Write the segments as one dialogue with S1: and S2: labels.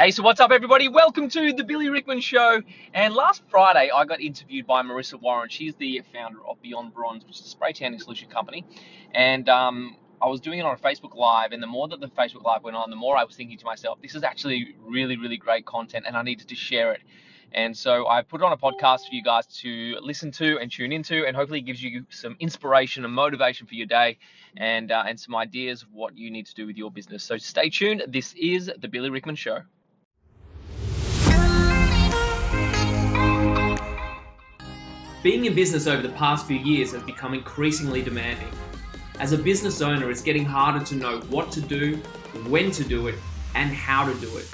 S1: Hey, so what's up, everybody? Welcome to the Billy Rickman Show. And last Friday, I got interviewed by Marissa Warren. She's the founder of Beyond Bronze, which is a spray tanning solution company. And um, I was doing it on a Facebook Live, and the more that the Facebook Live went on, the more I was thinking to myself, this is actually really, really great content, and I needed to share it. And so I put on a podcast for you guys to listen to and tune into, and hopefully it gives you some inspiration and motivation for your day and, uh, and some ideas of what you need to do with your business. So stay tuned. This is the Billy Rickman Show. Being in business over the past few years has become increasingly demanding. As a business owner, it's getting harder to know what to do, when to do it, and how to do it.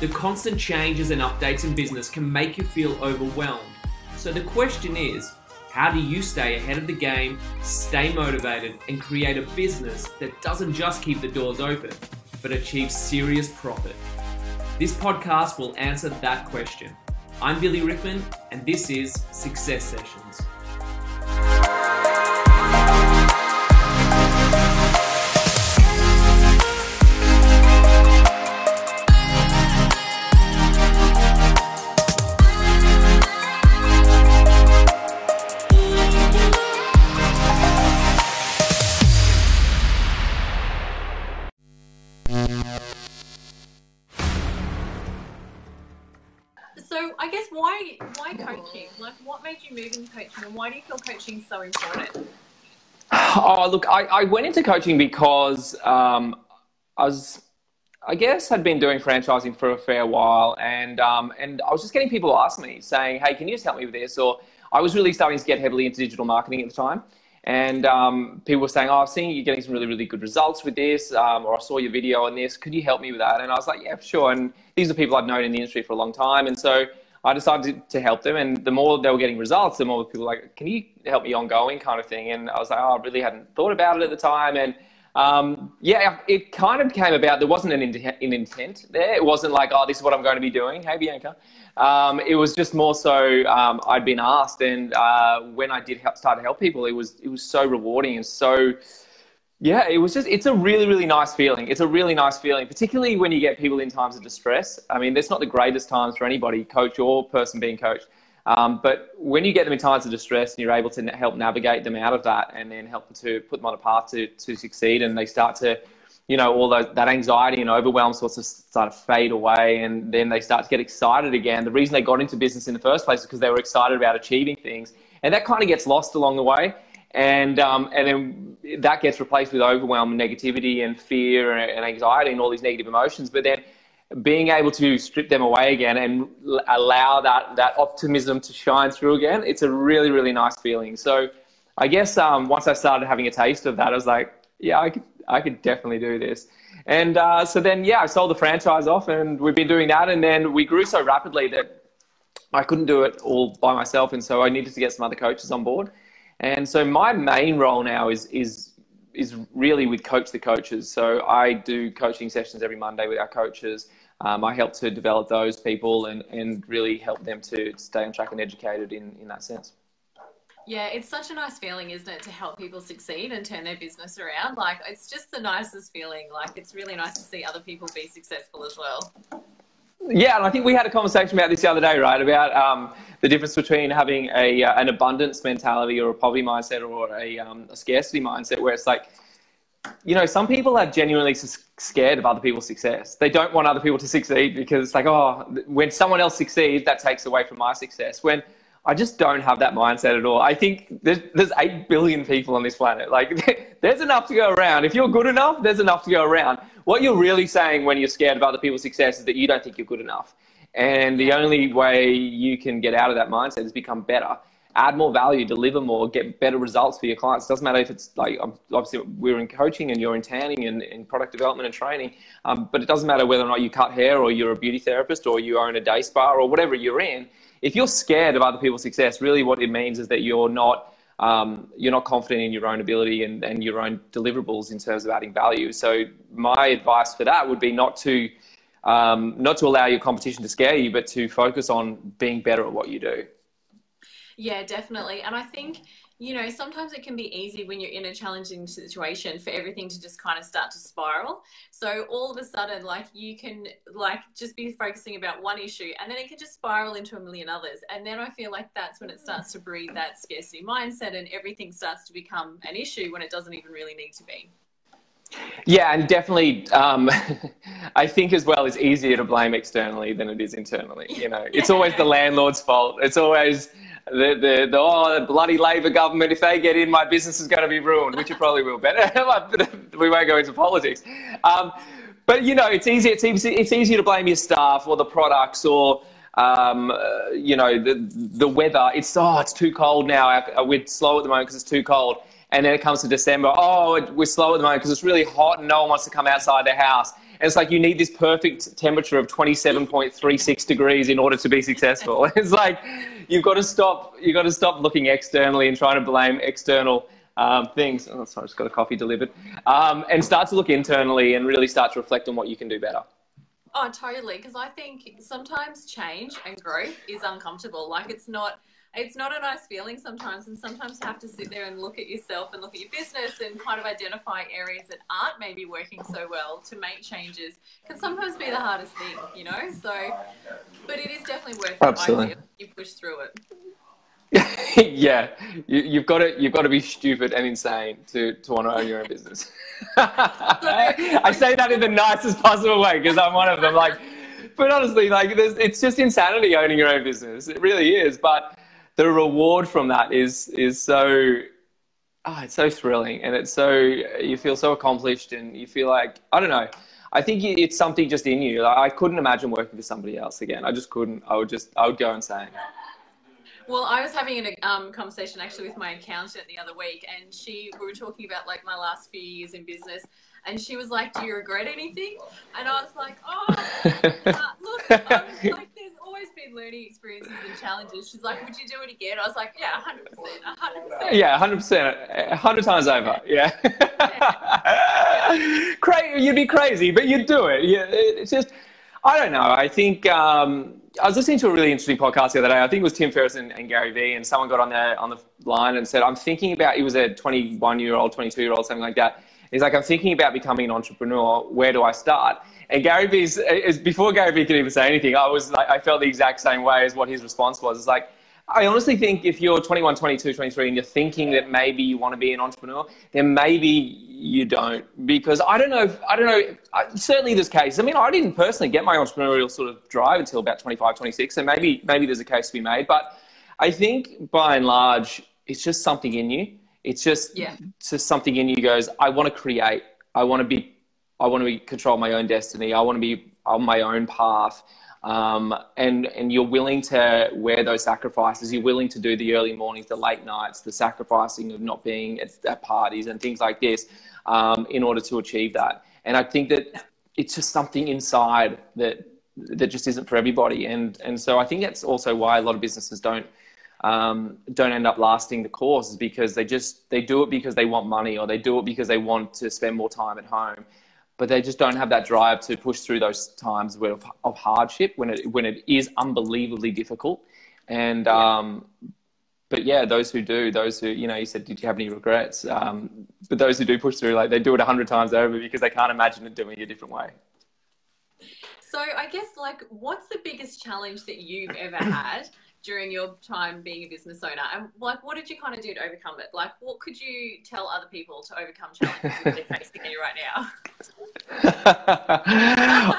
S1: The constant changes and updates in business can make you feel overwhelmed. So the question is, how do you stay ahead of the game, stay motivated, and create a business that doesn't just keep the doors open, but achieves serious profit? This podcast will answer that question. I'm Billy Rickman, and this is Success Sessions. Oh, look, I, I went into coaching because um, I was, I guess, had been doing franchising for a fair while, and um, and I was just getting people ask me, saying, "Hey, can you just help me with this?" Or I was really starting to get heavily into digital marketing at the time, and um, people were saying, "Oh, I've seen you getting some really, really good results with this," um, or "I saw your video on this. Could you help me with that?" And I was like, "Yeah, sure." And these are people I've known in the industry for a long time, and so I decided to help them. And the more they were getting results, the more people were like, "Can you help me ongoing?" kind of thing. And I was like, "Oh, I really hadn't thought about it at the time." And um, yeah, it kind of came about. There wasn't an, in- an intent there. It wasn't like, "Oh, this is what I'm going to be doing." Hey, Bianca. Um, it was just more so um, I'd been asked, and uh, when I did help, start to help people, it was it was so rewarding and so yeah, it was just, it's a really, really nice feeling. It's a really nice feeling, particularly when you get people in times of distress. I mean, that's not the greatest times for anybody, coach or person being coached. Um, but when you get them in times of distress and you're able to help navigate them out of that and then help them to put them on a path to, to succeed and they start to, you know, all those, that anxiety and overwhelm sorts of start to fade away and then they start to get excited again. The reason they got into business in the first place is because they were excited about achieving things. And that kind of gets lost along the way and um, and then that gets replaced with overwhelm and negativity and fear and, anxiety and all these negative emotions. But then being able to strip them away again and allow that that optimism to shine through again, it's a really really nice feeling. So I guess um, once I started having a taste of that, I was like, yeah, I could I could definitely do this. And uh, so then yeah, I sold the franchise off, and we've been doing that, and then we grew so rapidly that I couldn't do it all by myself, and so I needed to get some other coaches on board. And so my main role now is is is really with coach the coaches. So I do coaching sessions every Monday with our coaches. Um, I help to develop those people and, and really help them to stay on track and educated in, in that sense.
S2: Yeah, it's such a nice feeling, isn't it, to help people succeed and turn their business around? Like, it's just the nicest feeling. Like, it's really nice to see other people be successful as well.
S1: Yeah, and I think we had a conversation about this the other day, right? About um, the difference between having a uh, an abundance mentality or a poverty mindset or a, um, a scarcity mindset, where it's like, you know, some people are genuinely scared of other people's success. They don't want other people to succeed because it's like, oh, when someone else succeeds, that takes away from my success. When I just don't have that mindset at all. I think there's, there's 8 billion people on this planet. Like, there's enough to go around. If you're good enough, there's enough to go around. What you're really saying when you're scared of other people's success is that you don't think you're good enough. And the only way you can get out of that mindset is become better, add more value, deliver more, get better results for your clients. It doesn't matter if it's like, um, obviously, we're in coaching and you're in tanning and in product development and training, um, but it doesn't matter whether or not you cut hair or you're a beauty therapist or you own a day spa or whatever you're in if you're scared of other people's success, really what it means is that you're not um, you're not confident in your own ability and, and your own deliverables in terms of adding value. So my advice for that would be not to um, not to allow your competition to scare you, but to focus on being better at what you do.
S2: Yeah, definitely. And I think you know, sometimes it can be easy when you're in a challenging situation for everything to just kind of start to spiral. So all of a sudden, like you can like just be focusing about one issue and then it can just spiral into a million others. And then I feel like that's when it starts to breed that scarcity mindset and everything starts to become an issue when it doesn't even really need to be.
S1: Yeah, and definitely, um, I think as well, it's easier to blame externally than it is internally. You know, it's always the landlord's fault. It's always the, the, the, oh, the bloody Labor government, if they get in, my business is going to be ruined, which it probably will, but we won't go into politics. Um, but, you know, it's easy, it's, easy, it's easier to blame your staff or the products or, um, uh, you know, the, the weather. It's, oh, it's too cold now. We're slow at the moment because it's too cold. And then it comes to December, oh, we're slow at the moment because it's really hot and no one wants to come outside their house. And it's like you need this perfect temperature of 27.36 degrees in order to be successful. It's like you've got to stop. You've got to stop looking externally and trying to blame external um, things. Oh, sorry, I just got a coffee delivered. Um, and start to look internally and really start to reflect on what you can do better.
S2: Oh, totally. Because I think sometimes change and growth is uncomfortable. Like it's not it's not a nice feeling sometimes and sometimes you have to sit there and look at yourself and look at your business and kind of identify areas that aren't maybe working so well to make changes can sometimes be the hardest thing you know so but it is definitely worth
S1: Absolutely.
S2: it you push through it
S1: yeah, you, have got to you've got to be stupid and insane to, to want to own your own business. I say that in the nicest possible way because I'm one of them. Like, but honestly, like, it's just insanity owning your own business. It really is. But the reward from that is is so oh, it's so thrilling and it's so you feel so accomplished and you feel like I don't know. I think it's something just in you. I couldn't imagine working for somebody else again. I just couldn't. I would just I would go insane.
S2: Well, I was having a um, conversation actually with my accountant the other week, and she we were talking about like my last few years in business, and she was like, "Do you regret anything?" And I was like, "Oh, uh, look, um, like been learning experiences and challenges." She's like, "Would you do it again?" I was like, "Yeah, hundred percent, hundred percent."
S1: Yeah, hundred percent, hundred times over. Yeah. yeah. Cra- you'd be crazy, but you'd do it. Yeah, it's just. I don't know. I think um, I was listening to a really interesting podcast the other day. I think it was Tim Ferriss and, and, Gary Vee, and someone got on there on the line and said, "I'm thinking about." He was a 21 year old, 22 year old, something like that He's like, I'm thinking about becoming an entrepreneur. Where do I start? And Gary Vee's, is, before Gary Vee could even say anything, I was like, I felt the exact same way as what his response was. It's like, I honestly think if you're 21, 22, 23 and you're thinking that maybe you want to be an entrepreneur, then maybe you don't. Because I don't know, if, I don't know, I, certainly there's cases. I mean, I didn't personally get my entrepreneurial sort of drive until about 25, 26. So maybe, maybe there's a case to be made. But I think by and large, it's just something in you. It's just yeah. just something in you goes, I want to create. I want to be I want to be control my own destiny. I want to be on my own path. Um, and and you're willing to wear those sacrifices. You're willing to do the early mornings, the late nights, the sacrificing of not being at, at parties and things like this um, in order to achieve that. And I think that it's just something inside that that just isn't for everybody. And and so I think that's also why a lot of businesses don't um, don't end up lasting the course is because they just they do it because they want money or they do it because they want to spend more time at home but they just don't have that drive to push through those times of, of hardship when it when it is unbelievably difficult. And um, but yeah those who do those who you know you said did you have any regrets? Um, but those who do push through like they do it a hundred times over because they can't imagine it doing it a different way.
S2: So i guess like what's the biggest challenge that you've ever had during your time being a business owner? And like what did you kind of do to overcome it? Like what could you tell other people to overcome challenges that they're facing right
S1: now?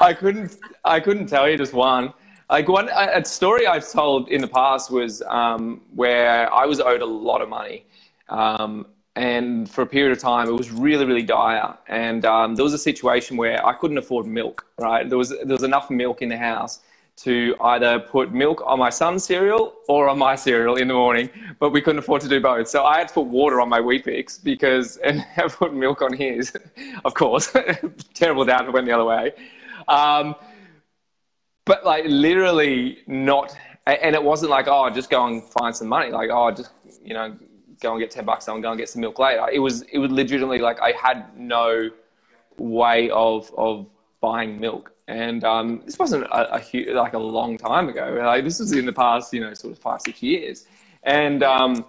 S1: I couldn't i couldn't tell you just one. Like one a story i've told in the past was um, where i was owed a lot of money. Um, and for a period of time it was really really dire. And um, there was a situation where i couldn't afford milk right? There was there was enough milk in the house to either put milk on my son's cereal or on my cereal in the morning, but we couldn't afford to do both. So I had to put water on my Weet-Bix because, and I put milk on his, of course. Terrible down went the other way. Um, but like literally not, and it wasn't like, oh, just go and find some money. Like, oh, just, you know, go and get 10 bucks and go and get some milk later. It was, it was legitimately like I had no way of, of buying milk and um, this wasn't a, a, like a long time ago. Like this was in the past, you know, sort of five six years, and um,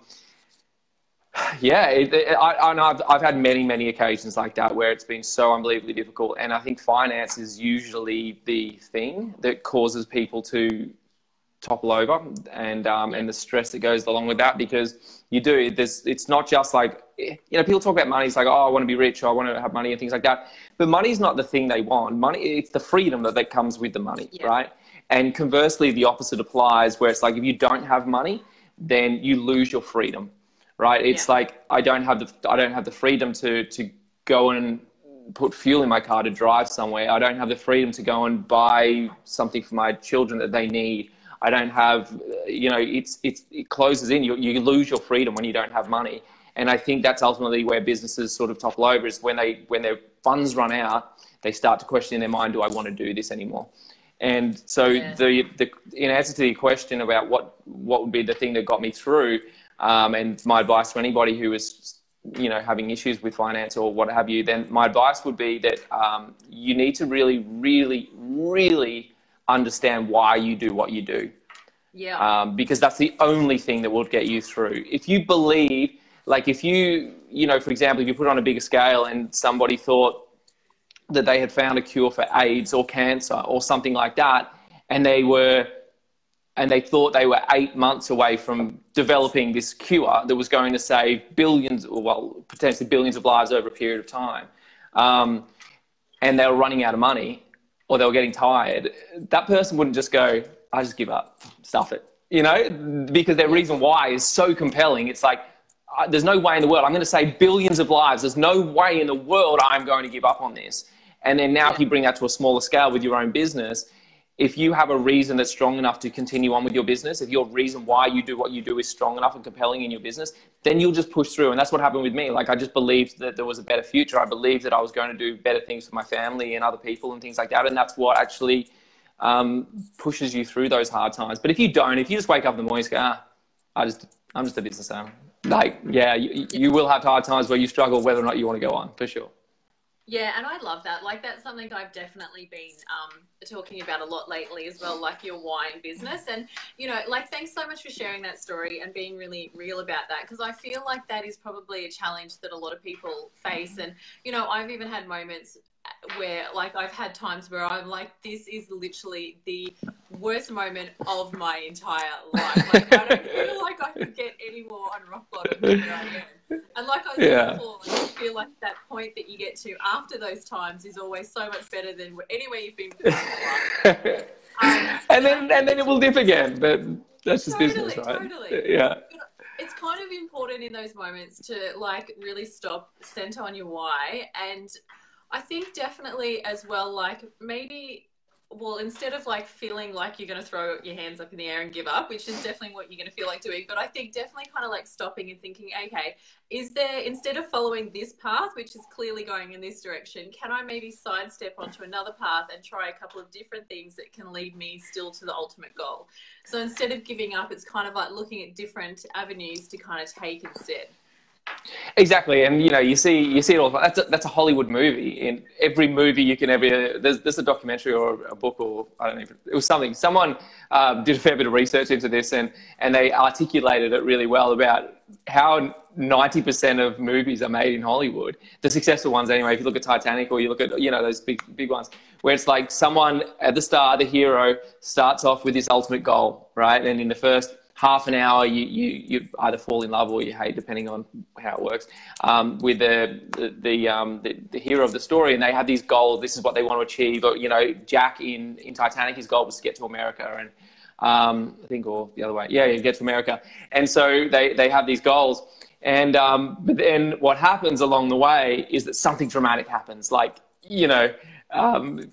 S1: Yeah, it, it, I, know I've, I've had many, many occasions like that where it's been so unbelievably difficult. And I think finance is usually the thing that causes people to topple over and, um, and the stress that goes along with that because you do, there's, it's not just like, you know, people talk about money. It's like, oh, I want to be rich. Or I want to have money and things like that. But money's not the thing they want. Money, it's the freedom that, that comes with the money, yeah. right? And conversely, the opposite applies where it's like, if you don't have money, then you lose your freedom right? It's yeah. like I don't have the I don't have the freedom to to go and put fuel in my car to drive somewhere. I don't have the freedom to go and buy something for my children that they need. I don't have, you know, it's it's it closes in. You you lose your freedom when you don't have money, and I think that's ultimately where businesses sort of topple over is when they when their funds run out, they start to question in their mind, do I want to do this anymore? And so yeah. the the in answer to the question about what what would be the thing that got me through um, and my advice to anybody who is, you know, having issues with finance or what have you, then my advice would be that um, you need to really, really, really understand why you do what you do.
S2: Yeah.
S1: Um, because that's the only thing that will get you through. If you believe, like, if you, you know, for example, if you put it on a bigger scale and somebody thought that they had found a cure for AIDS or cancer or something like that, and they were and they thought they were eight months away from developing this cure that was going to save billions, or well, potentially billions of lives over a period of time. Um, and they were running out of money or they were getting tired, that person wouldn't just go, I just give up, stuff it, you know, because their reason why is so compelling. It's like, uh, there's no way in the world. I'm going to save billions of lives. There's no way in the world I'm going to give up on this. And then now, yeah. if you bring that to a smaller scale with your own business, if you have a reason that's strong enough to continue on with your business, if your reason why you do what you do is strong enough and compelling in your business, then you'll just push through. And that's what happened with me. Like I just believed that there was a better future. I believed that I was going to do better things for my family and other people and things like that. And that's what actually um, pushes you through those hard times. But if you don't, if you just wake up in the morning and go, ah, I just, I'm just a business owner. Like, yeah, you, you will have hard times where you struggle whether or not you want to go on, for sure.
S2: Yeah, and I love that. Like that's something I've definitely been um, talking about a lot lately as well, like your wine business. And you know, like thanks so much for sharing that story and being really real about that because I feel like that is probably a challenge that a lot of people face. And you know, I've even had moments where like I've had times where I'm like, this is literally the worst moment of my entire life. Like I don't feel like I could get any more on rock bottom than I am. And like I said yeah. before, like, I feel like that point that you get to after those times is always so much better than anywhere you've been before.
S1: um, and then and then it will dip again, but that's just totally, business, right? Totally. Yeah.
S2: It's kind of important in those moments to like really stop, center on your why, and I think definitely as well, like maybe well, instead of like feeling like you're going to throw your hands up in the air and give up, which is definitely what you're going to feel like doing, but I think definitely kind of like stopping and thinking, okay, is there, instead of following this path, which is clearly going in this direction, can I maybe sidestep onto another path and try a couple of different things that can lead me still to the ultimate goal? So instead of giving up, it's kind of like looking at different avenues to kind of take instead.
S1: Exactly, and you know, you see, you see it all. That's a, that's a Hollywood movie. In every movie, you can ever there's there's a documentary or a book or I don't know. It was something. Someone um, did a fair bit of research into this, and and they articulated it really well about how ninety percent of movies are made in Hollywood. The successful ones, anyway. If you look at Titanic or you look at you know those big big ones, where it's like someone at the start, the hero starts off with this ultimate goal, right? And in the first half an hour, you, you, you either fall in love or you hate, depending on how it works, um, with the, the, the, um, the, the, hero of the story. And they have these goals. This is what they want to achieve. Or, you know, Jack in, in Titanic, his goal was to get to America. And um, I think, or the other way. Yeah, yeah, get to America. And so they, they have these goals. And um, but then what happens along the way is that something dramatic happens. Like, you know, um,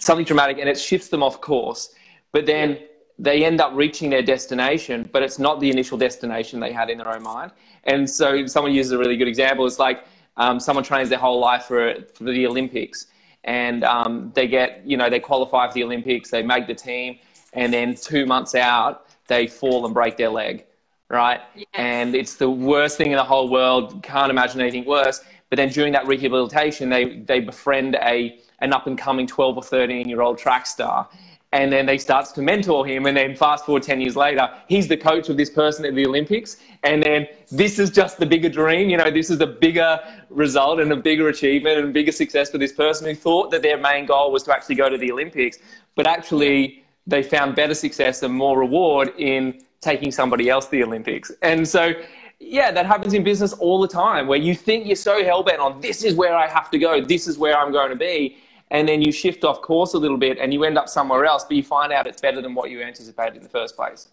S1: something dramatic and it shifts them off course. But then... They end up reaching their destination, but it's not the initial destination they had in their own mind. And so someone uses a really good example. It's like um, someone trains their whole life for, for the Olympics and um, they get, you know, they qualify for the Olympics, they make the team, and then two months out, they fall and break their leg, right? Yes. And it's the worst thing in the whole world. Can't imagine anything worse. But then during that rehabilitation, they, they befriend a, an up and coming 12 or 13 year old track star and then they starts to mentor him and then fast forward 10 years later he's the coach of this person at the olympics. And then this is just the bigger dream you know this is the bigger result and a bigger achievement and bigger success for this person who thought that their main goal was to actually go to the olympics. But actually they found better success and more reward in taking somebody else to the olympics. And so yeah, that happens in business all the time where you think you're so hell bent on this is where I have to go, this is where I'm going to be and then you shift off course a little bit and you end up somewhere else, but you find out it's better than what you anticipated in the first place.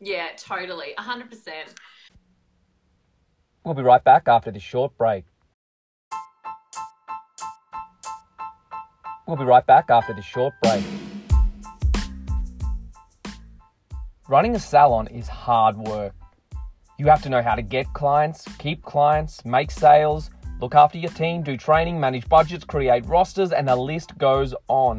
S2: Yeah, totally. 100%.
S3: We'll be right back after this short break. We'll be right back after this short break. Running a salon is hard work. You have to know how to get clients, keep clients, make sales, Look after your team, do training, manage budgets, create rosters, and the list goes on.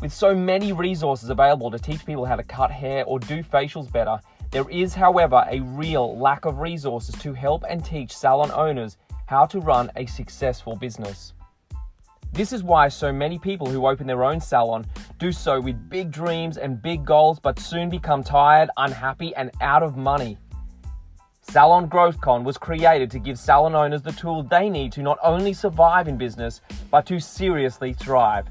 S3: With so many resources available to teach people how to cut hair or do facials better, there is, however, a real lack of resources to help and teach salon owners how to run a successful business. This is why so many people who open their own salon do so with big dreams and big goals, but soon become tired, unhappy, and out of money. Salon GrowthCon was created to give salon owners the tools they need to not only survive in business, but to seriously thrive.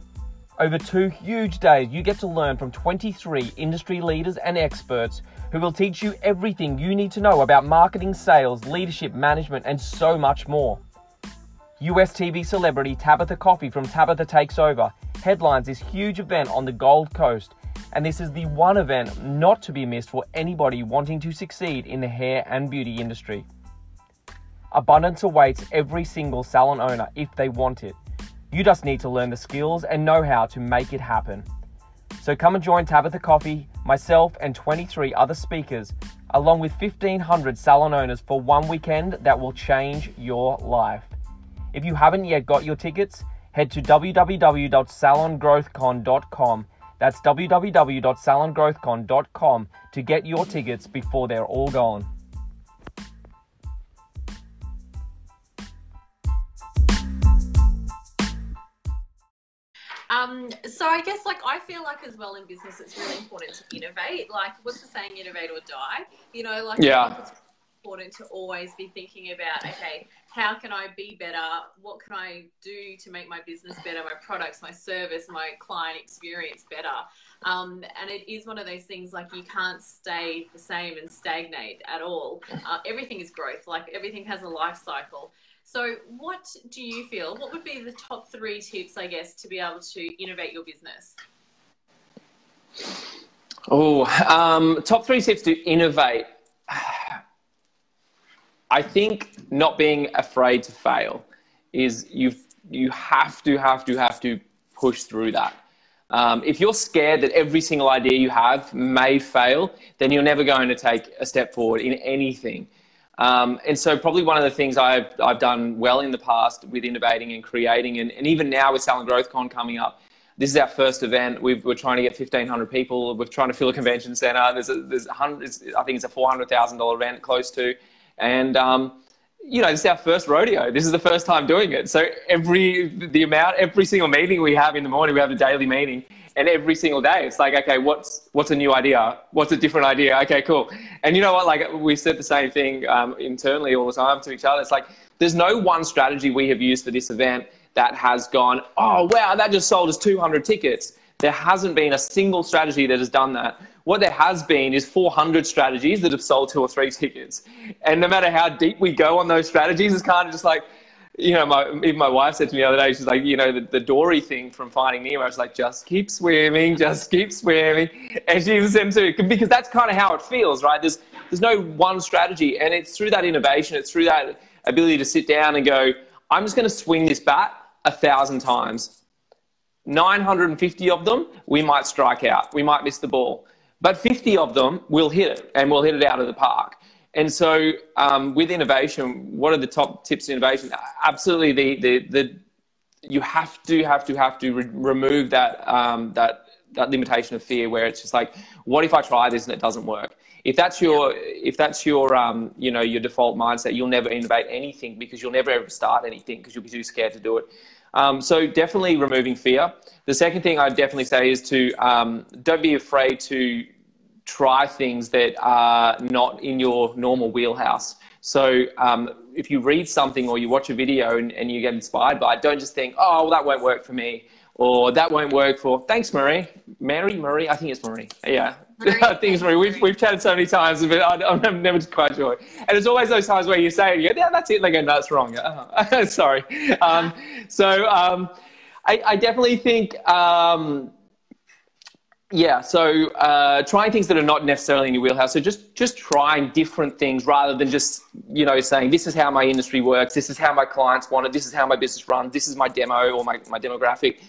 S3: Over two huge days, you get to learn from 23 industry leaders and experts who will teach you everything you need to know about marketing, sales, leadership, management, and so much more. US TV celebrity Tabatha Coffey from Tabatha Takes Over headlines this huge event on the Gold Coast and this is the one event not to be missed for anybody wanting to succeed in the hair and beauty industry. Abundance awaits every single salon owner if they want it. You just need to learn the skills and know how to make it happen. So come and join Tabatha Coffey, myself, and 23 other speakers, along with 1,500 salon owners for one weekend that will change your life. If you haven't yet got your tickets, head to www.salongrowthcon.com that's www.salongrowthcon.com to get your tickets before they're all gone.
S2: Um, so I guess like I feel like as well in business, it's really important to innovate. Like what's the saying, innovate or die? You know, like
S1: yeah
S2: important to always be thinking about okay how can i be better? What can i do to make my business better my products my service my client experience better? Um, and it is one of those things like you can't stay the same and stagnate at all. Uh, everything is growth like everything has a life cycle. So what do you feel what would be the top three tips i guess to be able to innovate your business?
S1: Oh um, top three tips to innovate I think not being afraid to fail is you you have to have to have to push through that. Um, if you're scared that every single idea you have may fail, then you're never going to take a step forward in anything. Um, and so, probably one of the things I've, I've done well in the past with innovating and creating, and, and even now with Salon GrowthCon coming up, this is our first event. we are trying to get 1,500 people. We're trying to fill a convention center. There's, a, there's, a hundred, I think it's a $400,000 event close to. And, um, you know, this is our first rodeo. This is the first time doing it. So every, the amount, every single meeting we have in the morning, we have a daily meeting. And every single day, it's like, okay, what's, what's a new idea? What's a different idea? Okay, cool. And you know what? Like we said the same thing um, internally all the time to each other. It's like, there's no one strategy we have used for this event that has gone, oh, wow, that just sold us 200 tickets. There hasn't been a single strategy that has done that. What there has been is 400 strategies that have sold two or three tickets. And no matter how deep we go on those strategies, it's kind of just like, you know, my, even my wife said to me the other day, she's like, you know, the, the Dory thing from Finding Nemo. I was like, just keep swimming, just keep swimming. And she was said too, because that's kind of how it feels, right? There's, there's no one strategy. And it's through that innovation, it's through that ability to sit down and go, I'm just going to swing this bat a thousand times. 950 of them, we might strike out. We might miss the ball but 50 of them will hit it and will hit it out of the park. And so, um, with innovation, what are the top tips to innovation? Absolutely, the, the, the you have to have to have to re- remove that um, that that limitation of fear, where it's just like, what if I try this and it doesn't work? If that's your if that's your um, you know your default mindset, you'll never innovate anything because you'll never ever start anything because you'll be too scared to do it. Um, so definitely removing fear. The second thing I'd definitely say is to um, don't be afraid to try things that are not in your normal wheelhouse. So um, if you read something or you watch a video and, and you get inspired by it, don't just think, oh, well, that won't work for me or that won't work for, thanks, Marie. Mary, Marie, I think it's Marie. Yeah. Think it's We've, we've chatted so many times, but I, am never quite sure. And it's always those times where you say, yeah, yeah that's it. They go, no, that's wrong. Oh, sorry. Um, so um, I, I, definitely think um, yeah, so uh, trying things that are not necessarily in your wheelhouse. So just just trying different things rather than just you know saying this is how my industry works, this is how my clients want it, this is how my business runs, this is my demo or my, my demographic.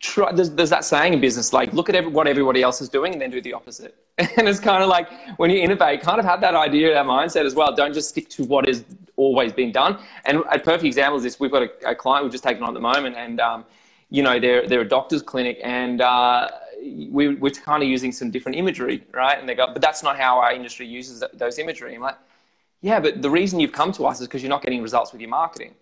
S1: Try, there's, there's that saying in business like look at every, what everybody else is doing and then do the opposite. And it's kind of like when you innovate, kind of have that idea, that mindset as well. Don't just stick to what is always being done. And a perfect example is this: we've got a, a client we've just taken on at the moment, and um, you know they're they're a doctor's clinic and. Uh, we, we're kind of using some different imagery, right? And they go, but that's not how our industry uses those imagery. I'm like, yeah, but the reason you've come to us is because you're not getting results with your marketing.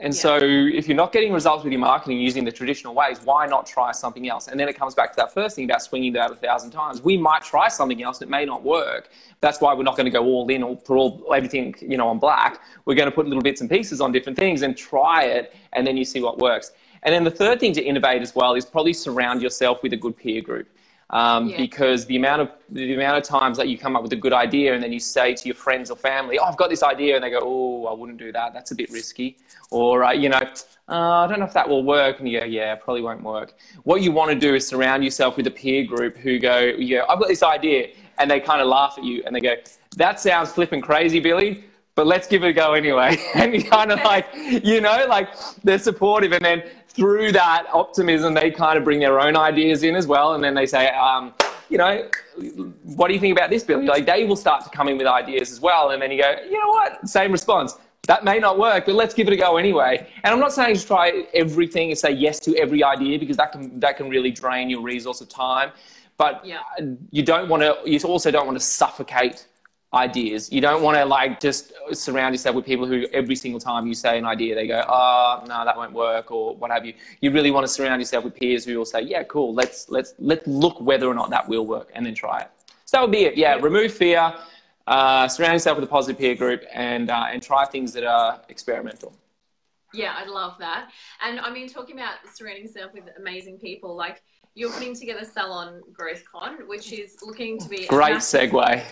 S1: And yeah. so if you're not getting results with your marketing using the traditional ways, why not try something else? And then it comes back to that first thing about swinging that a thousand times. We might try something else. It may not work. That's why we're not going to go all in or put all, everything, you know, on black. We're going to put little bits and pieces on different things and try it. And then you see what works. And then the third thing to innovate as well is probably surround yourself with a good peer group. Um, yeah. Because the amount of the amount of times that you come up with a good idea and then you say to your friends or family, "Oh, I've got this idea," and they go, "Oh, I wouldn't do that. That's a bit risky," or uh, you know, uh, "I don't know if that will work," and you go, "Yeah, probably won't work." What you want to do is surround yourself with a peer group who go, "Yeah, I've got this idea," and they kind of laugh at you and they go, "That sounds flipping crazy, Billy." But let's give it a go anyway. and you kind of like, you know, like they're supportive. And then through that optimism, they kind of bring their own ideas in as well. And then they say, um, you know, what do you think about this, Billy? Like they will start to come in with ideas as well. And then you go, you know what? Same response. That may not work, but let's give it a go anyway. And I'm not saying to try everything and say yes to every idea because that can that can really drain your resource of time. But yeah. you don't want to. You also don't want to suffocate ideas. You don't want to like just surround yourself with people who every single time you say an idea, they go, oh, no, that won't work or what have you. You really want to surround yourself with peers who will say, yeah, cool, let's, let's, let's look whether or not that will work and then try it. So that would be it. Yeah, remove fear, uh, surround yourself with a positive peer group and, uh, and try things that are experimental.
S2: Yeah, I love that. And I mean, talking about surrounding yourself with amazing people, like you're putting together Salon Growth Con, which is looking to be
S1: great segue.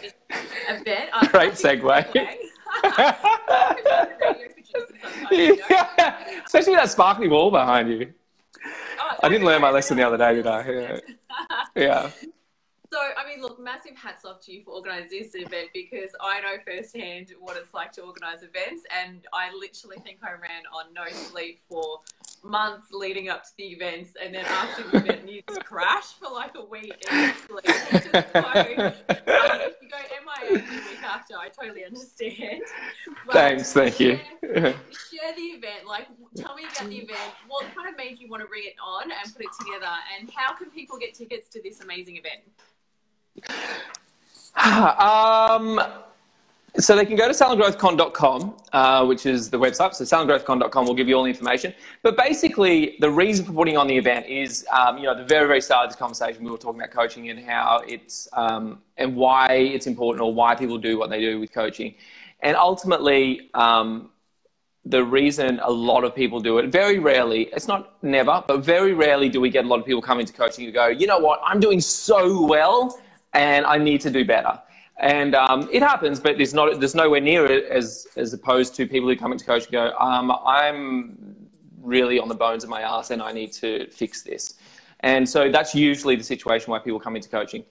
S2: Event.
S1: great segue. yeah. Especially that sparkly wall behind you. Oh, I didn't learn my lesson the other day, did I? Yeah. yeah.
S2: So, I mean, look, massive hats off to you for organising this event because I know firsthand what it's like to organise events, and I literally think I ran on no sleep for months leading up to the events, and then after the event, you just crash for like a week and sleep. so, um, if you go MIA the week after, I totally understand.
S1: But Thanks, thank you.
S2: Share, share the event. Like, tell me about the event. What kind of made you want to bring it on and put it together, and how can people get tickets to this amazing event?
S1: um, so they can go to salongrowthcon.com, uh, which is the website. So salongrowthcon.com will give you all the information. But basically, the reason for putting on the event is, um, you know, the very, very start of this conversation, we were talking about coaching and how it's, um, and why it's important or why people do what they do with coaching. And ultimately, um, the reason a lot of people do it, very rarely, it's not never, but very rarely do we get a lot of people coming to coaching and go, you know what, I'm doing so well and I need to do better. And um, it happens, but there's not there's nowhere near it as as opposed to people who come into coaching and go, um, I'm really on the bones of my ass and I need to fix this. And so that's usually the situation why people come into coaching.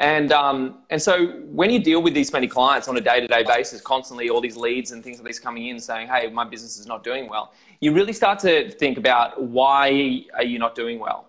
S1: And, um, and so when you deal with these many clients on a day-to-day basis, constantly all these leads and things like this coming in saying, hey, my business is not doing well, you really start to think about why are you not doing well?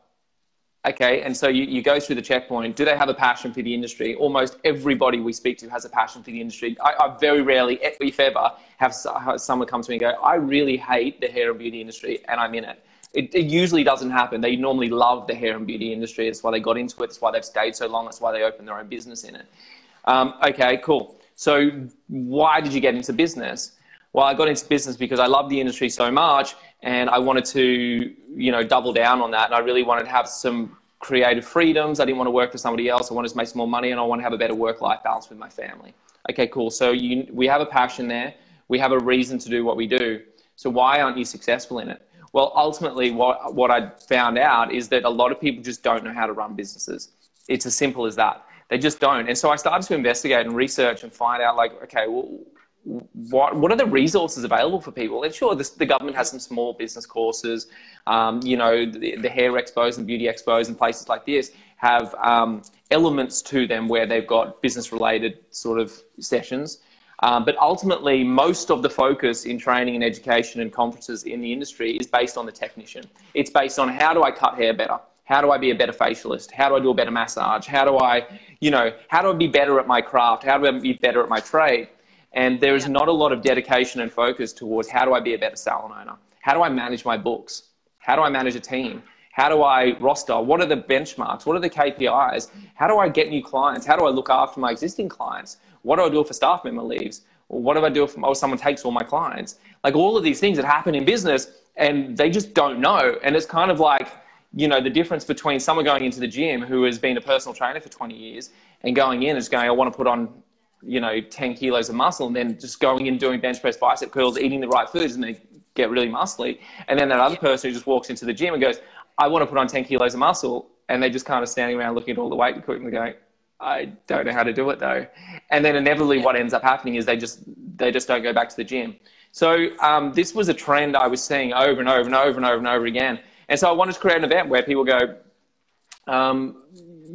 S1: Okay, and so you, you go through the checkpoint. Do they have a passion for the industry? Almost everybody we speak to has a passion for the industry. I, I very rarely, if ever, have someone come to me and go, I really hate the hair and beauty industry and I'm in it. It, it, usually doesn't happen. They normally love the hair and beauty industry. That's why they got into it. That's why they've stayed so long. That's why they opened their own business in it. Um, okay, cool. So why did you get into business? Well, I got into business because I love the industry so much and I wanted to, you know, double down on that. And I really wanted to have some creative freedoms. I didn't want to work for somebody else. I wanted to make some more money, and I want to have a better work-life balance with my family. Okay, cool. So you, we have a passion there. We have a reason to do what we do. So why aren't you successful in it? Well, ultimately, what what I found out is that a lot of people just don't know how to run businesses. It's as simple as that. They just don't. And so I started to investigate and research and find out, like, okay, well, what what are the resources available for people? And sure, this, the government has some small business courses. Um, you know, the, the, hair expos and beauty expos and places like this have um, elements to them where they've got business related sort of sessions. Um, but ultimately, most of the focus in training and education and conferences in the industry is based on the technician. It's based on how do I cut hair better? How do I be a better facialist? How do I do a better massage? How do I, you know, how do I be better at my craft? How do I be better at my trade? And there is yeah. not a lot of dedication and focus towards how do I be a better salon owner? How do I manage my books? How do I manage a team? How do I roster? What are the benchmarks? What are the KPIs? How do I get new clients? How do I look after my existing clients? What do I do if a staff member leaves? What do I do if oh, someone takes all my clients? Like all of these things that happen in business and they just don't know. And it's kind of like, you know, the difference between someone going into the gym who has been a personal trainer for 20 years and going in and just going, I want to put on you know, 10 kilos of muscle and then just going in doing bench press bicep curls, eating the right foods and they get really muscly. And then that other person who just walks into the gym and goes, I want to put on 10 kilos of muscle. And they're just kind of standing around looking at all the weight equipment and going, I don't know how to do it though. And then inevitably what ends up happening is they just, they just don't go back to the gym. So um, this was a trend I was seeing over and over and over and over and over again. And so I wanted to create an event where people go, um,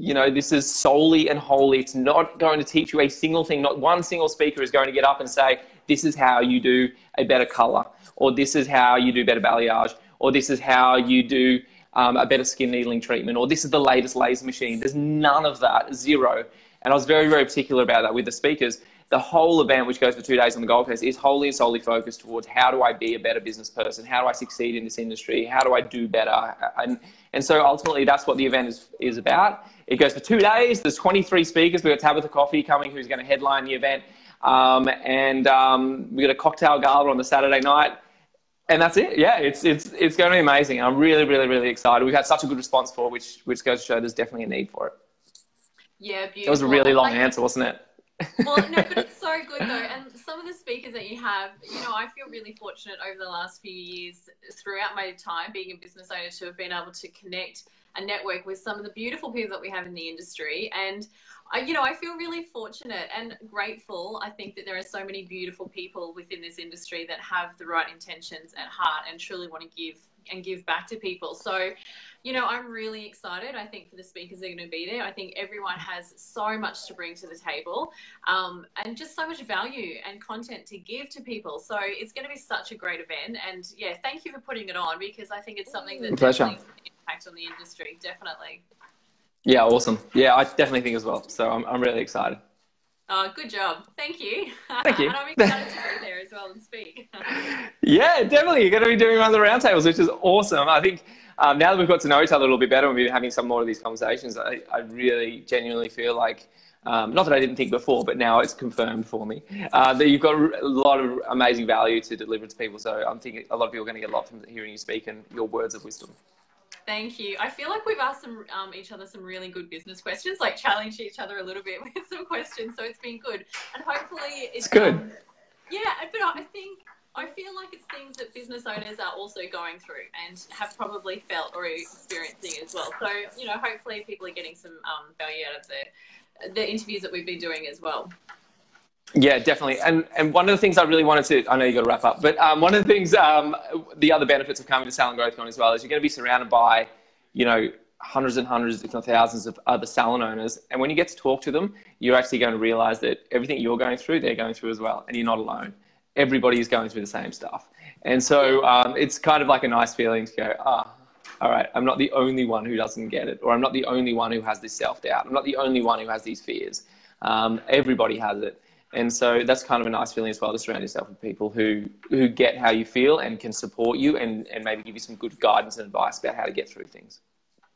S1: you know, this is solely and wholly, it's not going to teach you a single thing. Not one single speaker is going to get up and say, this is how you do a better color, or this is how you do better balayage, or this is how you do um, a better skin needling treatment, or this is the latest laser machine. There's none of that, zero. And I was very, very particular about that with the speakers. The whole event, which goes for two days on the Gold Coast, is wholly and solely focused towards how do I be a better business person? How do I succeed in this industry? How do I do better? And, and so ultimately, that's what the event is, is about. It goes for two days. There's 23 speakers. We've got Tabatha Coffey coming, who's going to headline the event. Um, and um, we've got a cocktail gala on the Saturday night. And that's it. Yeah, it's, it's, it's going to be amazing. I'm really, really, really excited. We've had such a good response for it, which, which goes to show there's definitely a need for it.
S2: Yeah, beautiful.
S1: That was a really long answer, wasn't it?
S2: Well, no, but it's so good though. And some of the speakers that you have, you know, I feel really fortunate over the last few years throughout my time being a business owner to have been able to connect and network with some of the beautiful people that we have in the industry. And I, you know, I feel really fortunate and grateful. I think that there are so many beautiful people within this industry that have the right intentions at heart and truly want to give and give back to people. So, you know, I'm really excited. I think for the speakers that are going to be there, I think everyone has so much to bring to the table um, and just so much value and content to give to people. So it's going to be such a great event. And yeah, thank you for putting it on because I think it's something that definitely impact on the industry. Definitely.
S1: Yeah, awesome. Yeah, I definitely think as well. So I'm, I'm really excited.
S2: Oh, good job. Thank you.
S1: Thank you.
S2: and I'm excited to be there as well and speak.
S1: yeah, definitely. You're going to be doing one of the roundtables, which is awesome. I think um, now that we've got to know each other a little bit better and we've been having some more of these conversations, I, I really genuinely feel like, um, not that I didn't think before, but now it's confirmed for me uh, that you've got a lot of amazing value to deliver to people. So I'm thinking a lot of people are going to get a lot from hearing you speak and your words of wisdom.
S2: Thank you. I feel like we've asked some, um, each other some really good business questions, like challenged each other a little bit with some questions. So it's been good, and hopefully it's,
S1: it's good. Um,
S2: yeah, but I think I feel like it's things that business owners are also going through and have probably felt or experiencing as well. So you know, hopefully people are getting some um, value out of the the interviews that we've been doing as well.
S1: Yeah, definitely. And and one of the things I really wanted to, I know you got to wrap up, but um, one of the things, um, the other benefits of coming to Salon GrowthCon as well is you're going to be surrounded by, you know, hundreds and hundreds, if not thousands, of other salon owners. And when you get to talk to them, you're actually going to realize that everything you're going through, they're going through as well, and you're not alone. Everybody is going through the same stuff. And so um, it's kind of like a nice feeling to go, ah, all right, I'm not the only one who doesn't get it, or I'm not the only one who has this self doubt. I'm not the only one who has these fears. Um, everybody has it. And so that's kind of a nice feeling as well to surround yourself with people who, who get how you feel and can support you and, and maybe give you some good guidance and advice about how to get through things.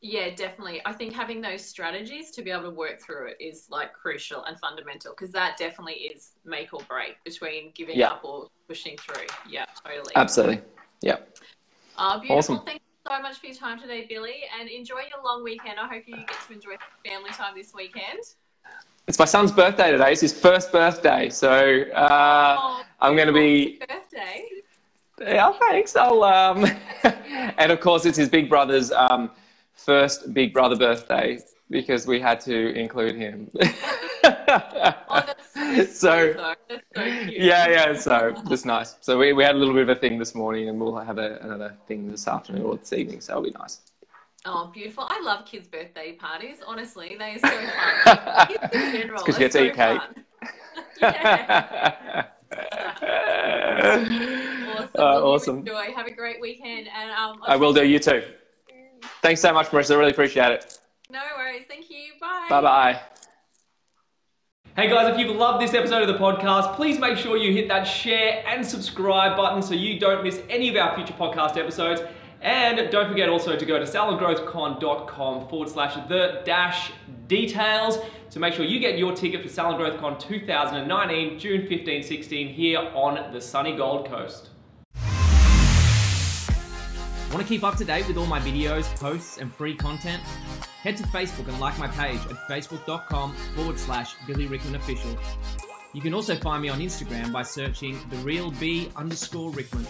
S2: Yeah, definitely. I think having those strategies to be able to work through it is like crucial and fundamental because that definitely is make or break between giving yeah. up or pushing through. Yeah, totally.
S1: Absolutely. Yeah.
S2: Oh, beautiful.
S1: Awesome.
S2: Thank you so much for your time today, Billy, and enjoy your long weekend. I hope you get to enjoy family time this weekend.
S1: It's my son's birthday today. It's his first birthday, so uh,
S2: Oh,
S1: I'm going to be.
S2: birthday.
S1: Yeah, thanks. I'll um, and of course it's his big brother's um, first big brother birthday because we had to include him.
S2: Oh, so,
S1: So-
S2: That's so cute.
S1: yeah, yeah. So it's nice. So we, we had a little bit of a thing this morning, and we'll have a, another thing this afternoon or this evening. So it'll be nice.
S2: Oh, beautiful. I love kids' birthday parties. Honestly, they are so fun. Kids in general.
S1: It's 'cause you get to
S2: so
S1: eat cake.
S2: yeah. Awesome.
S1: Uh,
S2: Well,
S1: awesome.
S2: Enjoy. Have a great weekend. And um,
S1: I will do. You too. Thanks so much, Marissa. I really appreciate it.
S2: No worries. Thank you. Bye.
S1: Bye bye.
S3: Hey guys, if you've loved this episode of the podcast, please make sure you hit that share and subscribe button so you don't miss any of our future podcast episodes. And don't forget also to go to salongrowthcon.com forward slash the dash details to make sure you get your ticket for Salon Growth Con 2019, June 15 16, here on the sunny Gold Coast. Want to keep up to date with all my videos, posts, and free content? Head to Facebook and like my page at facebook.com forward slash Billy Rickman Official. You can also find me on Instagram by searching the real B underscore Rickman.